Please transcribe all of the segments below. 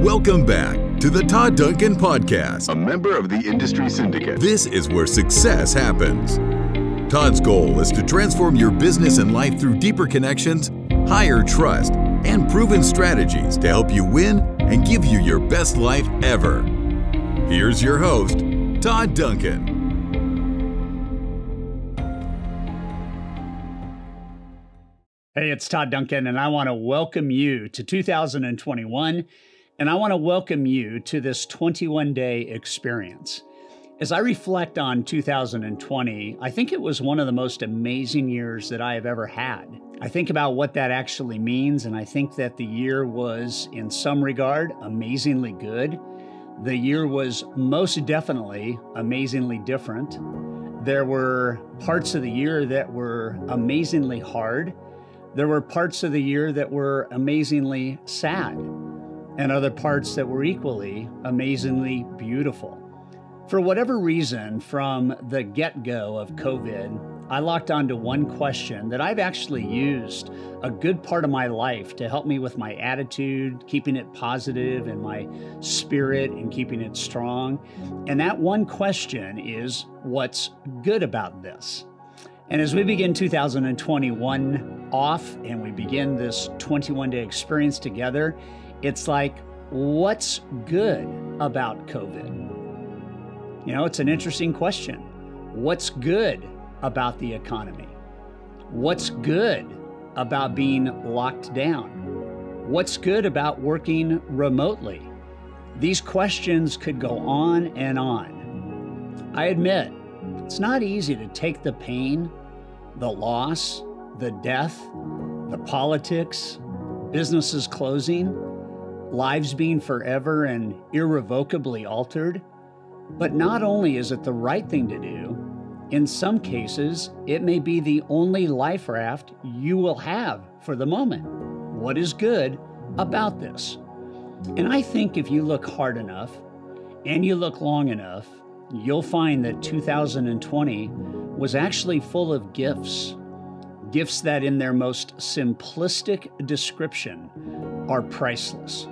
Welcome back to the Todd Duncan Podcast, a member of the Industry Syndicate. This is where success happens. Todd's goal is to transform your business and life through deeper connections, higher trust, and proven strategies to help you win and give you your best life ever. Here's your host, Todd Duncan. Hey, it's Todd Duncan, and I want to welcome you to 2021, and I want to welcome you to this 21 day experience. As I reflect on 2020, I think it was one of the most amazing years that I have ever had. I think about what that actually means, and I think that the year was, in some regard, amazingly good. The year was most definitely amazingly different. There were parts of the year that were amazingly hard there were parts of the year that were amazingly sad, and other parts that were equally amazingly beautiful. For whatever reason, from the get go of COVID, I locked onto one question that I've actually used a good part of my life to help me with my attitude, keeping it positive, and my spirit, and keeping it strong. And that one question is what's good about this? And as we begin 2021 off and we begin this 21 day experience together, it's like, what's good about COVID? You know, it's an interesting question. What's good about the economy? What's good about being locked down? What's good about working remotely? These questions could go on and on. I admit, it's not easy to take the pain the loss, the death, the politics, businesses closing, lives being forever and irrevocably altered. But not only is it the right thing to do, in some cases, it may be the only life raft you will have for the moment. What is good about this? And I think if you look hard enough and you look long enough, you'll find that 2020 was actually full of gifts. Gifts that, in their most simplistic description, are priceless,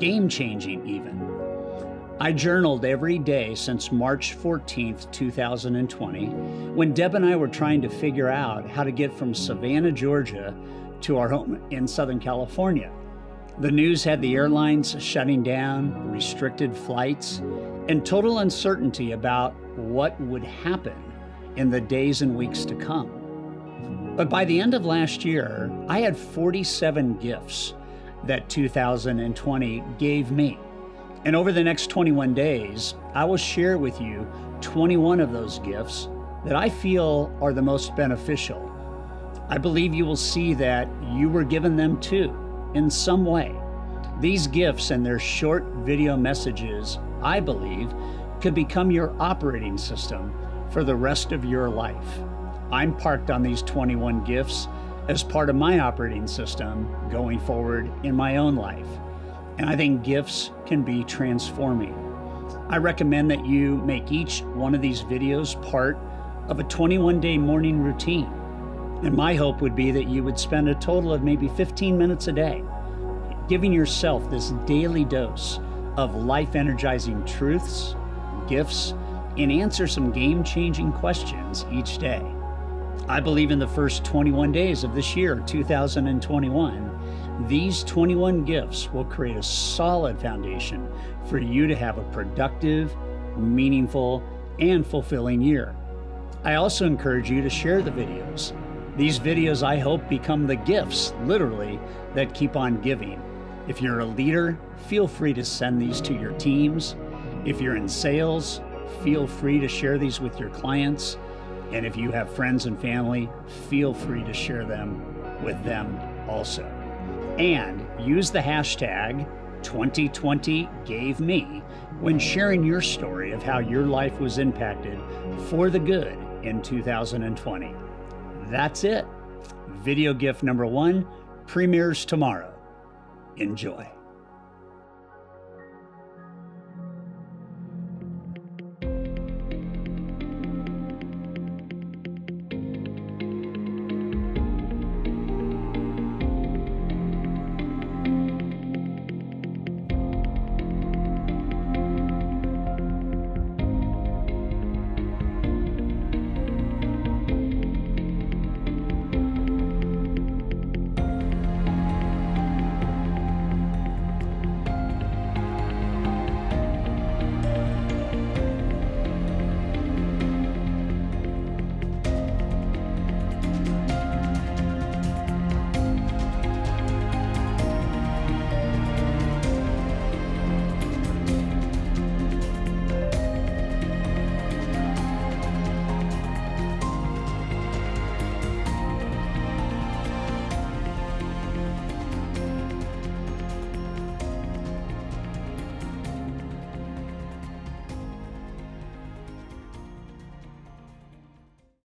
game changing, even. I journaled every day since March 14th, 2020, when Deb and I were trying to figure out how to get from Savannah, Georgia to our home in Southern California. The news had the airlines shutting down, restricted flights, and total uncertainty about what would happen in the days and weeks to come. But by the end of last year, I had 47 gifts that 2020 gave me. And over the next 21 days, I will share with you 21 of those gifts that I feel are the most beneficial. I believe you will see that you were given them too in some way. These gifts and their short video messages, I believe, could become your operating system for the rest of your life. I'm parked on these 21 gifts as part of my operating system going forward in my own life. And I think gifts can be transforming. I recommend that you make each one of these videos part of a 21 day morning routine. And my hope would be that you would spend a total of maybe 15 minutes a day giving yourself this daily dose of life energizing truths, gifts, and answer some game changing questions each day. I believe in the first 21 days of this year, 2021, these 21 gifts will create a solid foundation for you to have a productive, meaningful, and fulfilling year. I also encourage you to share the videos. These videos, I hope, become the gifts, literally, that keep on giving. If you're a leader, feel free to send these to your teams. If you're in sales, feel free to share these with your clients. And if you have friends and family, feel free to share them with them also. And use the hashtag 2020 gave me when sharing your story of how your life was impacted for the good in 2020. That's it. Video gift number one premieres tomorrow. Enjoy.